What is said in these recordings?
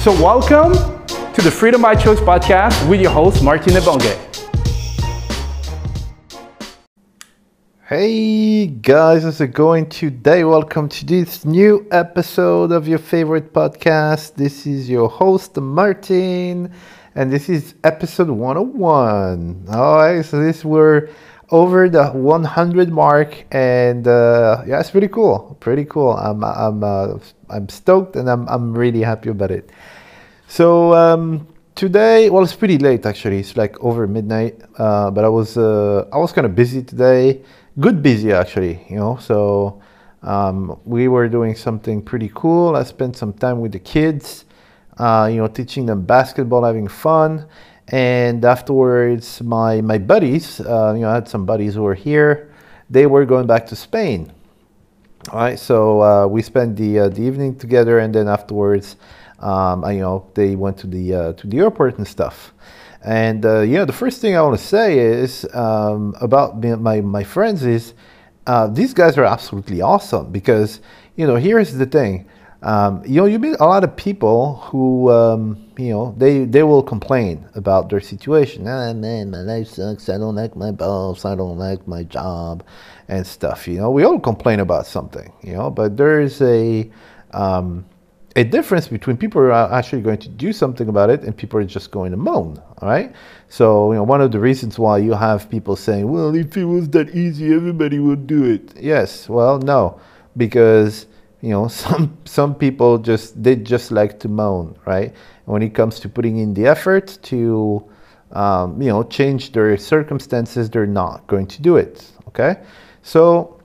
So welcome to the Freedom by Choice podcast with your host, Martin Ebonge. Hey guys, how's it going today? Welcome to this new episode of your favorite podcast. This is your host, Martin, and this is episode 101. All right, so this we're over the 100 mark, and uh, yeah, it's pretty cool. Pretty cool. I'm I'm uh, I'm stoked, and I'm I'm really happy about it. So um, today, well, it's pretty late actually. It's like over midnight, uh, but I was uh, I was kind of busy today good busy actually, you know. So um, we were doing something pretty cool. I spent some time with the kids, uh, you know, teaching them basketball, having fun. And afterwards, my my buddies, uh, you know, I had some buddies who were here. They were going back to Spain. All right, so uh, we spent the uh, the evening together, and then afterwards, um, I, you know, they went to the uh, to the airport and stuff. And uh, yeah, the first thing I want to say is um, about my my friends is uh, these guys are absolutely awesome because you know here's the thing. Um, you know, you meet a lot of people who, um, you know, they, they will complain about their situation. Ah, man, my life sucks. I don't like my boss. I don't like my job and stuff. You know, we all complain about something, you know, but there is a, um, a difference between people who are actually going to do something about it and people are just going to moan. All right. So you know, one of the reasons why you have people saying, "Well, if it was that easy, everybody would do it." Yes. Well, no, because you know some some people just they just like to moan, right? When it comes to putting in the effort to um, you know change their circumstances, they're not going to do it. Okay. So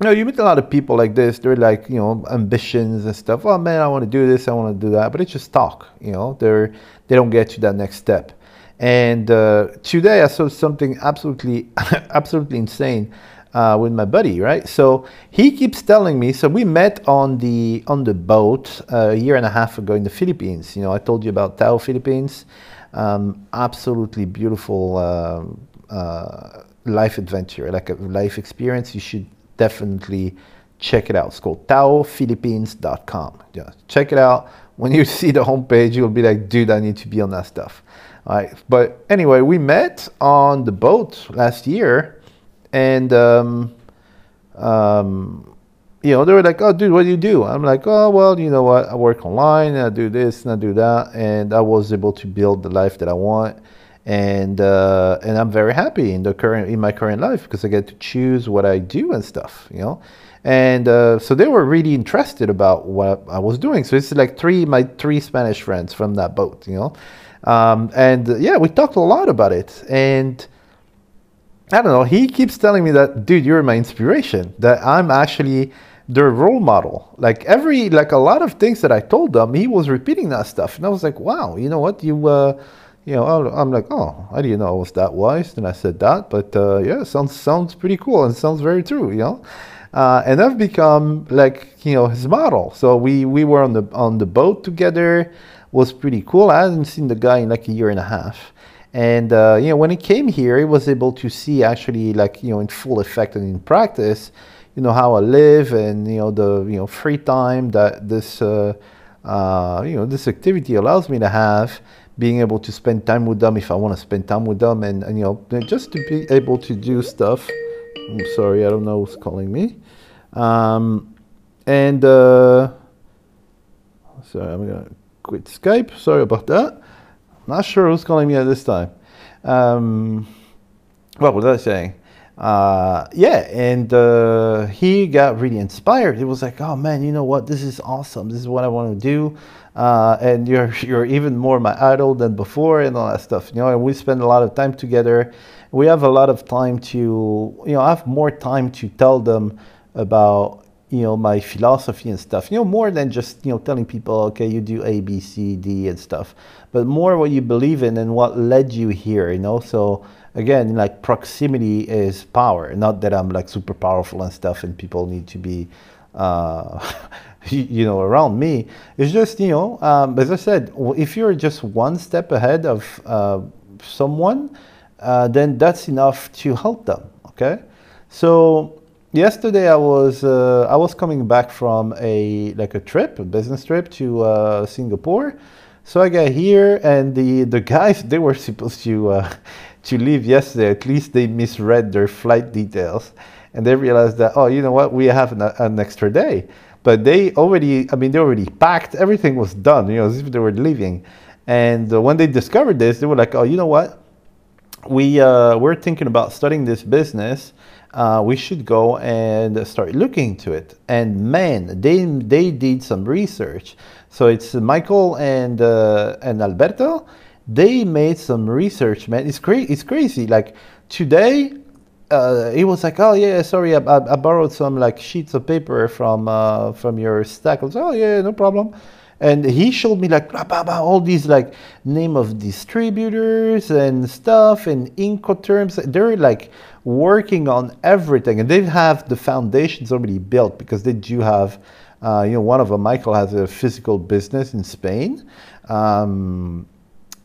you know, you meet a lot of people like this. They're like, you know, ambitions and stuff. Oh man, I want to do this, I want to do that, but it's just talk. You know, they're they don't get to that next step. And uh, today I saw something absolutely, absolutely insane uh, with my buddy. Right, so he keeps telling me. So we met on the on the boat uh, a year and a half ago in the Philippines. You know, I told you about Tao, Philippines. Um, absolutely beautiful um, uh, life adventure, like a life experience. You should definitely check it out. It's called TaoPhilippines.com. Yeah, check it out. When you see the homepage, you'll be like, dude, I need to be on that stuff. All right. But anyway, we met on the boat last year, and um, um, you know, they were like, "Oh, dude, what do you do?" I'm like, "Oh, well, you know what? I work online. I do this and I do that, and I was able to build the life that I want." and uh, and I'm very happy in the current in my current life because I get to choose what I do and stuff, you know. And uh, so they were really interested about what I was doing. So it's like three my three Spanish friends from that boat, you know. Um, and uh, yeah, we talked a lot about it. And I don't know. He keeps telling me that, dude, you're my inspiration. That I'm actually their role model. Like every like a lot of things that I told them, he was repeating that stuff, and I was like, wow, you know what, you. Uh, you know, I'm like, oh, I didn't know I was that wise. And I said that, but uh, yeah, sounds sounds pretty cool and sounds very true, you know. Uh, and I've become like you know his model. So we we were on the on the boat together, was pretty cool. I hadn't seen the guy in like a year and a half, and uh, you know when he came here, he was able to see actually like you know in full effect and in practice, you know how I live and you know the you know free time that this uh, uh, you know this activity allows me to have being able to spend time with them if I want to spend time with them and, and you know just to be able to do stuff I'm sorry I don't know who's calling me um, and uh, So I'm gonna quit Skype. Sorry about that. Not sure who's calling me at this time. Um, what was I saying? Uh, yeah, and uh, he got really inspired. He was like, "Oh man, you know what? This is awesome. This is what I want to do." Uh, and you're you're even more my idol than before, and all that stuff. You know, and we spend a lot of time together. We have a lot of time to, you know, I have more time to tell them about you know my philosophy and stuff you know more than just you know telling people okay you do a b c d and stuff but more what you believe in and what led you here you know? So again like proximity is power not that i'm like super powerful and stuff and people need to be uh, you know around me. It's just you know um, as i said if you're just one step ahead of uh, someone uh, then that's enough to help them okay? So yesterday I was uh, I was coming back from a like a trip, a business trip to uh, Singapore. So I got here, and the the guys they were supposed to uh, to leave yesterday. At least they misread their flight details, and they realized that oh, you know what, we have an, an extra day. But they already, I mean, they already packed. Everything was done. You know, as if they were leaving. And uh, when they discovered this, they were like, oh, you know what? We uh, we're thinking about starting this business uh, we should go and start looking into it. And man, they they did some research. So it's Michael and uh, and Alberto. They made some research, man. It's crazy. It's crazy. Like today, uh, it was like, oh yeah, sorry, I, I, I, borrowed some like sheets of paper from uh, from your stack. I was, oh yeah, no problem and he showed me like blah, blah, blah, all these like name of distributors and stuff and incoterms they're like working on everything and they have the foundations already built because they do have uh, you know one of them michael has a physical business in spain um,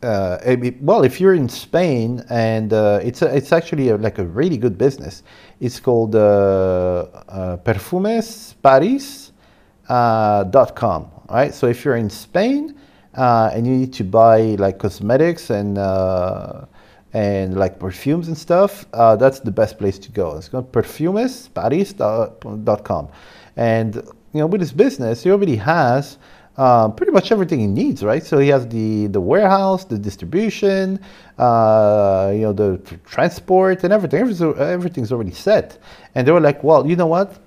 uh, well, if you're in Spain and uh, it's a, it's actually a, like a really good business. It's called uh, uh perfumesparis.com. Right, so if you're in Spain uh, and you need to buy like cosmetics and uh, and like perfumes and stuff, uh, that's the best place to go. It's called perfumesparis.com. And you know, with his business, he already has uh, pretty much everything he needs, right? So he has the the warehouse, the distribution, uh, you know, the transport and everything. Everything's, everything's already set. And they were like, well, you know what?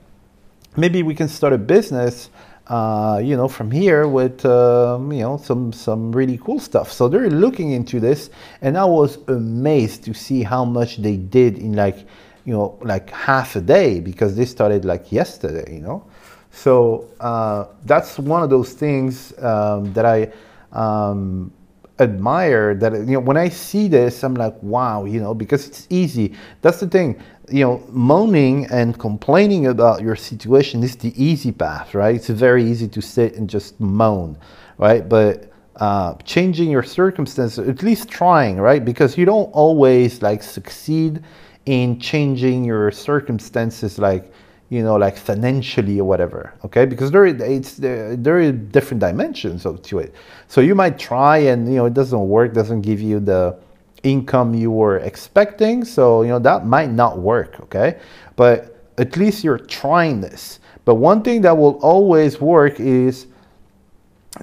Maybe we can start a business uh, you know, from here with, um, you know, some, some really cool stuff. So they're looking into this and I was amazed to see how much they did in like, you know, like half a day because they started like yesterday, you know. So uh, that's one of those things um, that I um, admire that, you know, when I see this, I'm like, wow, you know, because it's easy. That's the thing you know, moaning and complaining about your situation is the easy path, right? It's very easy to sit and just moan, right? But uh, changing your circumstances, at least trying, right? Because you don't always like succeed in changing your circumstances, like you know, like financially or whatever. Okay, because there it's there, there are different dimensions of, to it. So you might try and you know it doesn't work, doesn't give you the income you were expecting. So, you know, that might not work, okay? But at least you're trying this. But one thing that will always work is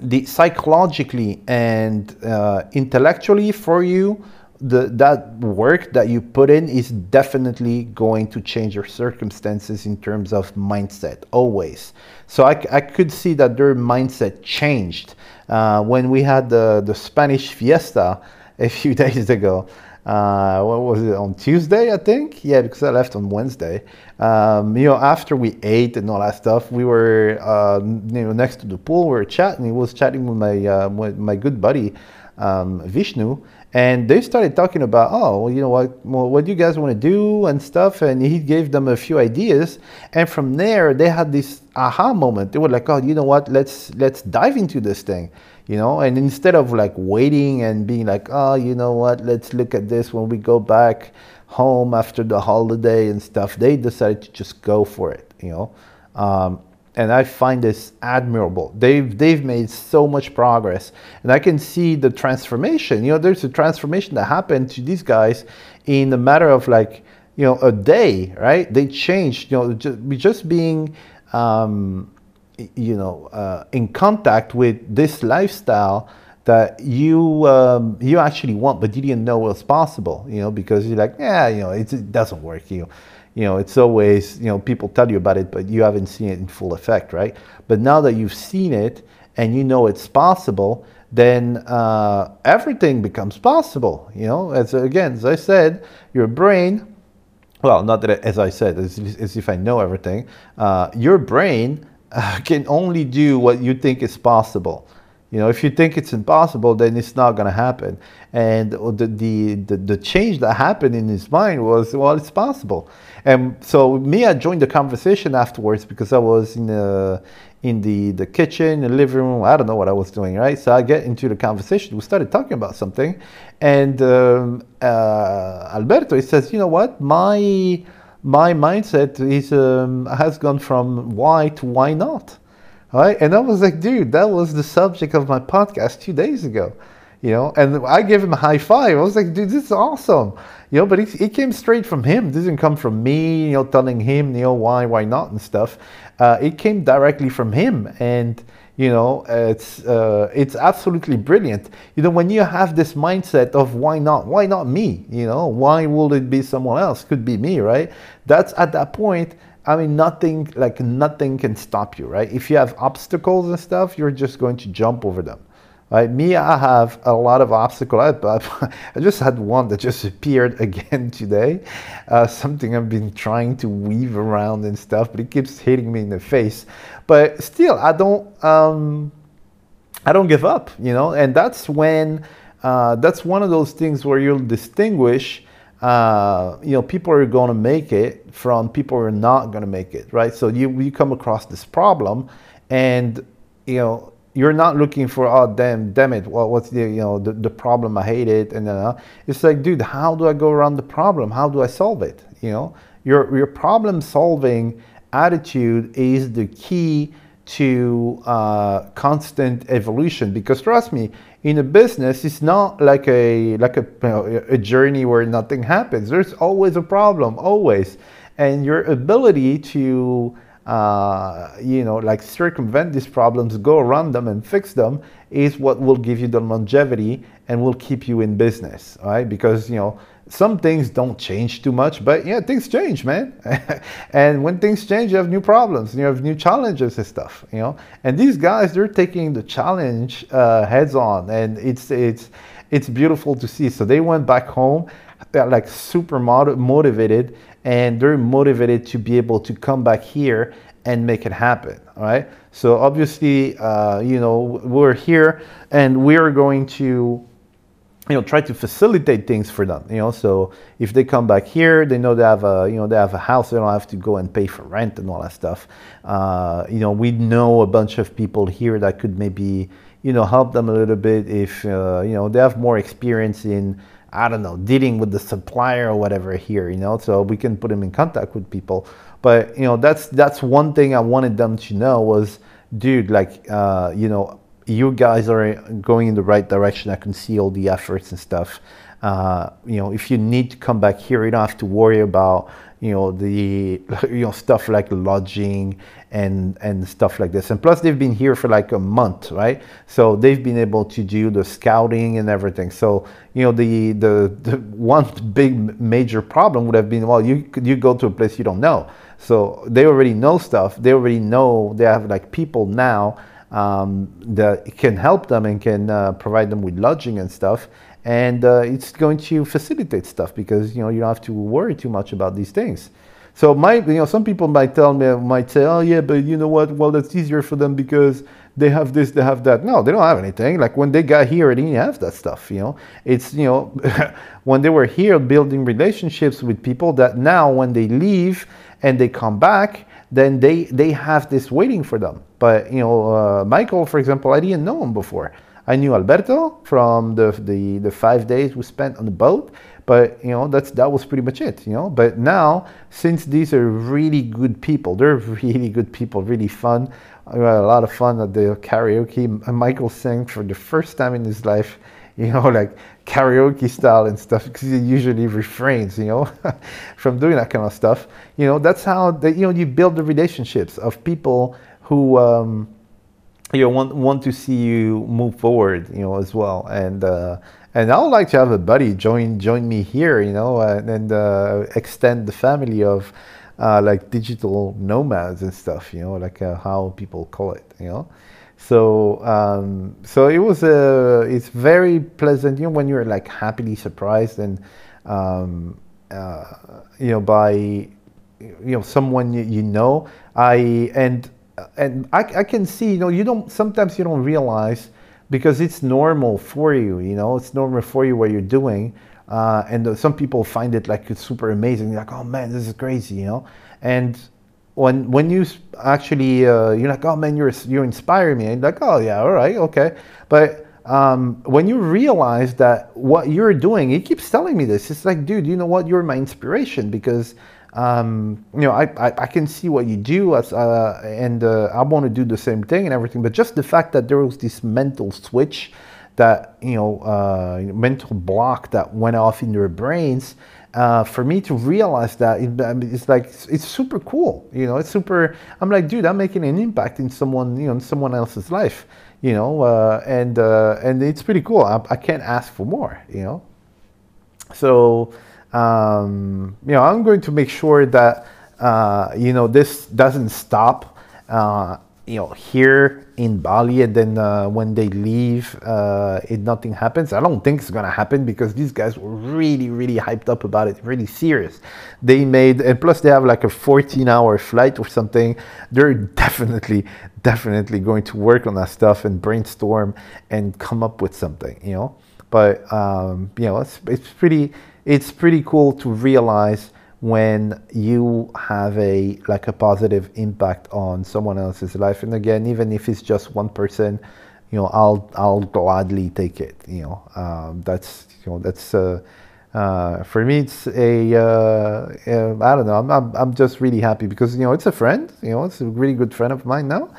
the psychologically and uh, intellectually for you the, that work that you put in is definitely going to change your circumstances in terms of mindset always so i, I could see that their mindset changed uh, when we had the, the spanish fiesta a few days ago. Uh, what was it on Tuesday? I think. Yeah, because I left on Wednesday. Um, you know, after we ate and all that stuff, we were uh, you know next to the pool. We were chatting. He was chatting with my uh, with my good buddy um, Vishnu, and they started talking about oh well, you know what well, what do you guys want to do and stuff and he gave them a few ideas and from there they had this aha moment they were like oh you know what let's let's dive into this thing you know and instead of like waiting and being like oh you know what let's look at this when we go back home after the holiday and stuff they decided to just go for it you know um, and I find this admirable. They've they've made so much progress, and I can see the transformation. You know, there's a transformation that happened to these guys in a matter of like you know a day, right? They changed. You know, just, just being um, you know, uh, in contact with this lifestyle that you um, you actually want, but you didn't know was possible, you know, because you're like, yeah, you know, it doesn't work, you know. You know, it's always, you know, people tell you about it, but you haven't seen it in full effect, right? But now that you've seen it and you know it's possible, then uh, everything becomes possible. You know, as again, as I said, your brain, well, not that as I said, as, as if I know everything, uh, your brain uh, can only do what you think is possible. You know, if you think it's impossible, then it's not going to happen. And the, the, the, the, change that happened in his mind was, well, it's possible. And so me, I joined the conversation afterwards because I was in the, in the, the kitchen, the living room. I don't know what I was doing, right? So I get into the conversation. We started talking about something. And um, uh, Alberto, he says, you know what? My, my mindset is, um, has gone from why to why not right? And I was like, dude, that was the subject of my podcast two days ago, you know. And I gave him a high five. I was like, dude, this is awesome, you know. But it, it came straight from him. It didn't come from me, you know, telling him, you know, why, why not, and stuff. Uh, it came directly from him, and you know, it's uh, it's absolutely brilliant. You know, when you have this mindset of why not, why not me? You know, why will it be someone else? Could be me, right? That's at that point I mean, nothing like nothing can stop you, right? If you have obstacles and stuff, you're just going to jump over them. Right? Me, I have a lot of obstacles. but I just had one that just appeared again today. Uh, something I've been trying to weave around and stuff, but it keeps hitting me in the face. But still, I don't, um, I don't give up, you know. And that's when, uh, that's one of those things where you'll distinguish uh, you know, people are going to make it from people who are not going to make it, right? So you you come across this problem, and you know you're not looking for oh damn damn it well, what's the you know the, the problem? I hate it and uh, it's like dude how do I go around the problem? How do I solve it? You know? Your your problem solving attitude is the key to uh, constant evolution because trust me in a business it's not like a like a, you know, a journey where nothing happens. There's always a problem always. And your ability to uh, you know like circumvent these problems go around them and fix them is what will give you the longevity and will keep you in business right because you know some things don't change too much, but yeah, things change, man. and when things change, you have new problems, you have new challenges and stuff, you know. And these guys, they're taking the challenge uh, heads on, and it's it's it's beautiful to see. So they went back home, like super motivated, and they're motivated to be able to come back here and make it happen. All right. So obviously, uh, you know, we're here, and we're going to you know try to facilitate things for them you know so if they come back here they know they have a you know they have a house they don't have to go and pay for rent and all that stuff uh, you know we know a bunch of people here that could maybe you know help them a little bit if uh, you know they have more experience in i don't know dealing with the supplier or whatever here you know so we can put them in contact with people but you know that's that's one thing i wanted them to know was dude like uh, you know you guys are going in the right direction. I can see all the efforts and stuff. Uh, you know, if you need to come back here, you don't have to worry about you know the you know stuff like lodging and and stuff like this. And plus, they've been here for like a month, right? So they've been able to do the scouting and everything. So you know, the the, the one big major problem would have been well, you you go to a place you don't know. So they already know stuff. They already know they have like people now um, that can help them and can uh, provide them with lodging and stuff. And uh, it's going to facilitate stuff because you know you don't have to worry too much about these things. So my, you know, some people might tell me, might say, oh yeah, but you know what? Well, that's easier for them because they have this, they have that. No, they don't have anything. Like when they got here, they didn't have that stuff. You know, it's you know, when they were here building relationships with people that now when they leave and they come back, then they they have this waiting for them. But you know, uh, Michael, for example, I didn't know him before. I knew Alberto from the, the the five days we spent on the boat, but you know that's that was pretty much it. You know, but now since these are really good people, they're really good people, really fun. I had a lot of fun at the karaoke. Michael sang for the first time in his life you know, like karaoke style and stuff because he usually refrains, you know, from doing that kind of stuff. You know, that's how they, you know you build the relationships of people who um, you know, want want to see you move forward, you know, as well. And uh, and I would like to have a buddy join join me here, you know, and, and uh, extend the family of uh, like digital nomads and stuff, you know, like uh, how people call it, you know. So um, so it was a it's very pleasant, you know, when you're like happily surprised and um, uh, you know by you know someone you, you know. I and and I, I can see, you know, you don't sometimes you don't realize because it's normal for you, you know, it's normal for you what you're doing. Uh, and some people find it like it's super amazing. Like, oh man, this is crazy, you know. And when when you actually uh, you're like, oh man, you're you inspire me. And like, oh yeah, all right, okay. But um, when you realize that what you're doing, he keeps telling me this. It's like, dude, you know what? You're my inspiration because um, you know, I, I, I, can see what you do as, uh, and uh, I want to do the same thing and everything. But just the fact that there was this mental switch, that you know, uh, mental block that went off in their brains, uh, for me to realize that it, it's like it's super cool. You know, it's super. I'm like, dude, I'm making an impact in someone, you know, in someone else's life. You know, uh, and uh, and it's pretty cool. I, I can't ask for more. You know, so um, you know, I'm going to make sure that uh, you know this doesn't stop. Uh, you know, here in Bali, and then uh, when they leave, uh, it nothing happens. I don't think it's gonna happen because these guys were really, really hyped up about it, really serious. They made, and plus they have like a 14-hour flight or something. They're definitely, definitely going to work on that stuff and brainstorm and come up with something. You know, but um, you know, it's it's pretty it's pretty cool to realize when you have a like a positive impact on someone else's life. And again even if it's just one person you know i'll i'll gladly take it you know um, that's you know that's uh, uh, for me it's a uh, I don't know I'm, I'm, I'm just really happy because you know it's a friend you know it's a really good friend of mine now.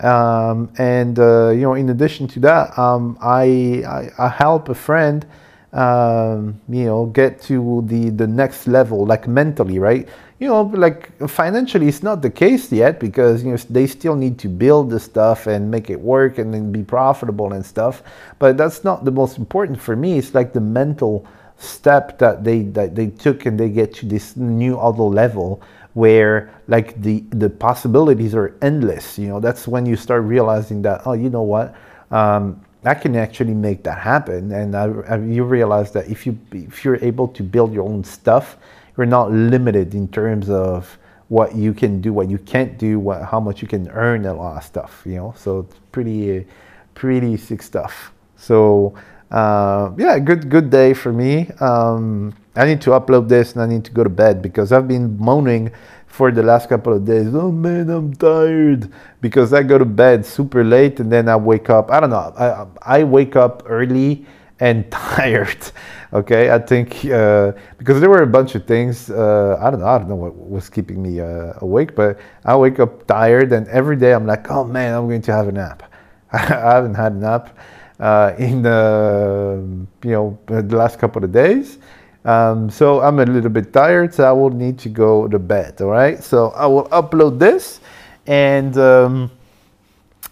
Um, and uh, you know in addition to that um, I, I, I help a friend um, you know, get to the, the next level, like mentally, right? You know, like financially, it's not the case yet because, you know, they still need to build the stuff and make it work and then be profitable and stuff. But that's not the most important for me. It's like the mental step that they, that they took and they get to this new other level where like the, the possibilities are endless. You know, that's when you start realizing that, oh, you know what? Um, I can actually make that happen. And I, I, you realize that if you if you're able to build your own stuff, you're not limited in terms of what you can do, what you can't do, what how much you can earn, a lot of stuff. You know, so it's pretty pretty sick stuff. So uh, yeah, good good day for me. Um, I need to upload this and I need to go to bed because I've been moaning for the last couple of days. Oh man, I'm tired because I go to bed super late and then I wake up. I don't know. I, I wake up early and tired. Okay, I think uh, because there were a bunch of things. Uh, I don't know. I don't know what was keeping me uh, awake, but I wake up tired, and every day I'm like, oh man, I'm going to have a nap. I haven't had a nap uh, in the you know the last couple of days um, so I'm a little bit tired, so I will need to go to bed. All right. So I will upload this, and um,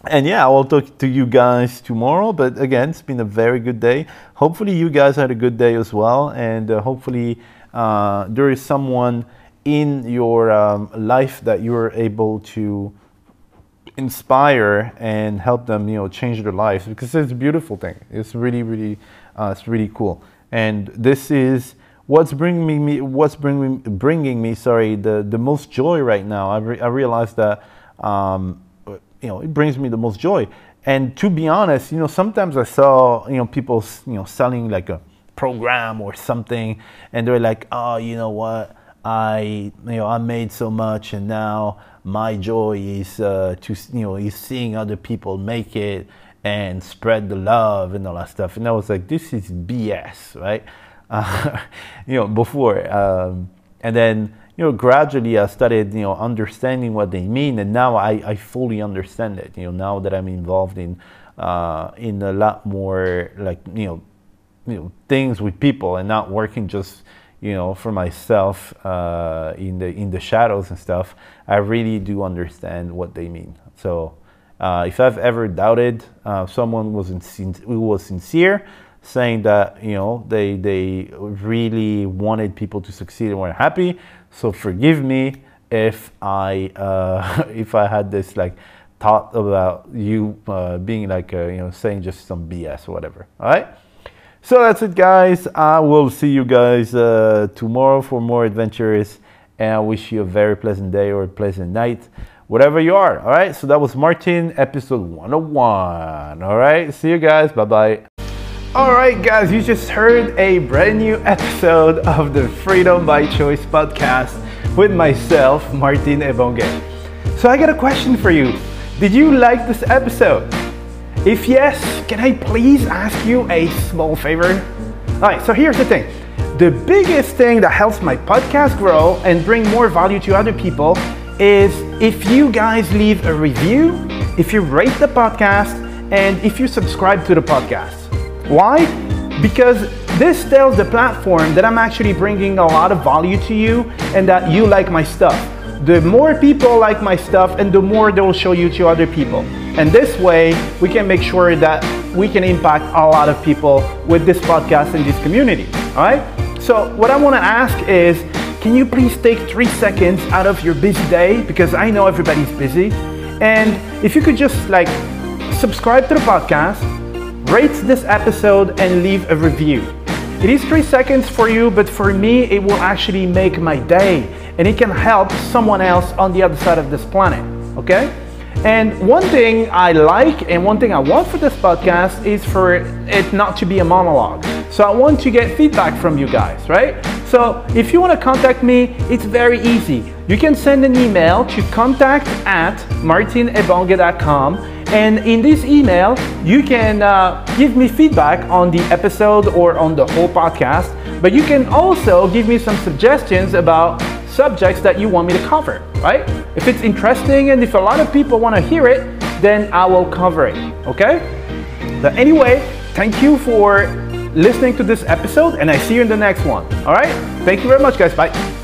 and yeah, I will talk to you guys tomorrow. But again, it's been a very good day. Hopefully, you guys had a good day as well, and uh, hopefully, uh, there is someone in your um, life that you are able to inspire and help them, you know, change their lives because it's a beautiful thing. It's really, really, uh, it's really cool. And this is what's bringing me, what's bringing bringing me, sorry, the the most joy right now. I, re, I realize that, um, you know, it brings me the most joy. And to be honest, you know, sometimes I saw, you know, people, you know, selling like a program or something, and they're like, oh, you know what, I, you know, I made so much, and now my joy is uh, to, you know, is seeing other people make it and spread the love and all that stuff. And I was like, this is BS, right? Uh, you know, before. Um, and then, you know, gradually I started, you know, understanding what they mean. And now I, I fully understand it, you know, now that I'm involved in, uh, in a lot more like, you know, you know, things with people and not working just, you know, for myself uh, in the in the shadows and stuff, I really do understand what they mean. So uh, if I've ever doubted uh, someone was who was sincere, saying that you know they they really wanted people to succeed and were happy, so forgive me if I uh, if I had this like thought about you uh, being like uh, you know saying just some BS or whatever. All right. So that's it, guys. I will see you guys uh, tomorrow for more adventures, and I wish you a very pleasant day or a pleasant night, whatever you are. All right. So that was Martin, episode 101. All right. See you guys. Bye bye. All right, guys. You just heard a brand new episode of the Freedom by Choice podcast with myself, Martin Ebonge. So I got a question for you. Did you like this episode? If yes, can I please ask you a small favor? Alright, so here's the thing. The biggest thing that helps my podcast grow and bring more value to other people is if you guys leave a review, if you rate the podcast, and if you subscribe to the podcast. Why? Because this tells the platform that I'm actually bringing a lot of value to you and that you like my stuff. The more people like my stuff and the more they will show you to other people. And this way, we can make sure that we can impact a lot of people with this podcast and this community. All right? So, what I want to ask is can you please take three seconds out of your busy day? Because I know everybody's busy. And if you could just like subscribe to the podcast, rate this episode, and leave a review. It is three seconds for you, but for me, it will actually make my day and it can help someone else on the other side of this planet. Okay? And one thing I like and one thing I want for this podcast is for it not to be a monologue. So I want to get feedback from you guys, right? So if you want to contact me, it's very easy. You can send an email to contact at martinebonge.com and in this email, you can uh, give me feedback on the episode or on the whole podcast, but you can also give me some suggestions about subjects that you want me to cover, right? If it's interesting and if a lot of people want to hear it, then I will cover it, okay? But anyway, thank you for listening to this episode and I see you in the next one, all right? Thank you very much, guys. Bye.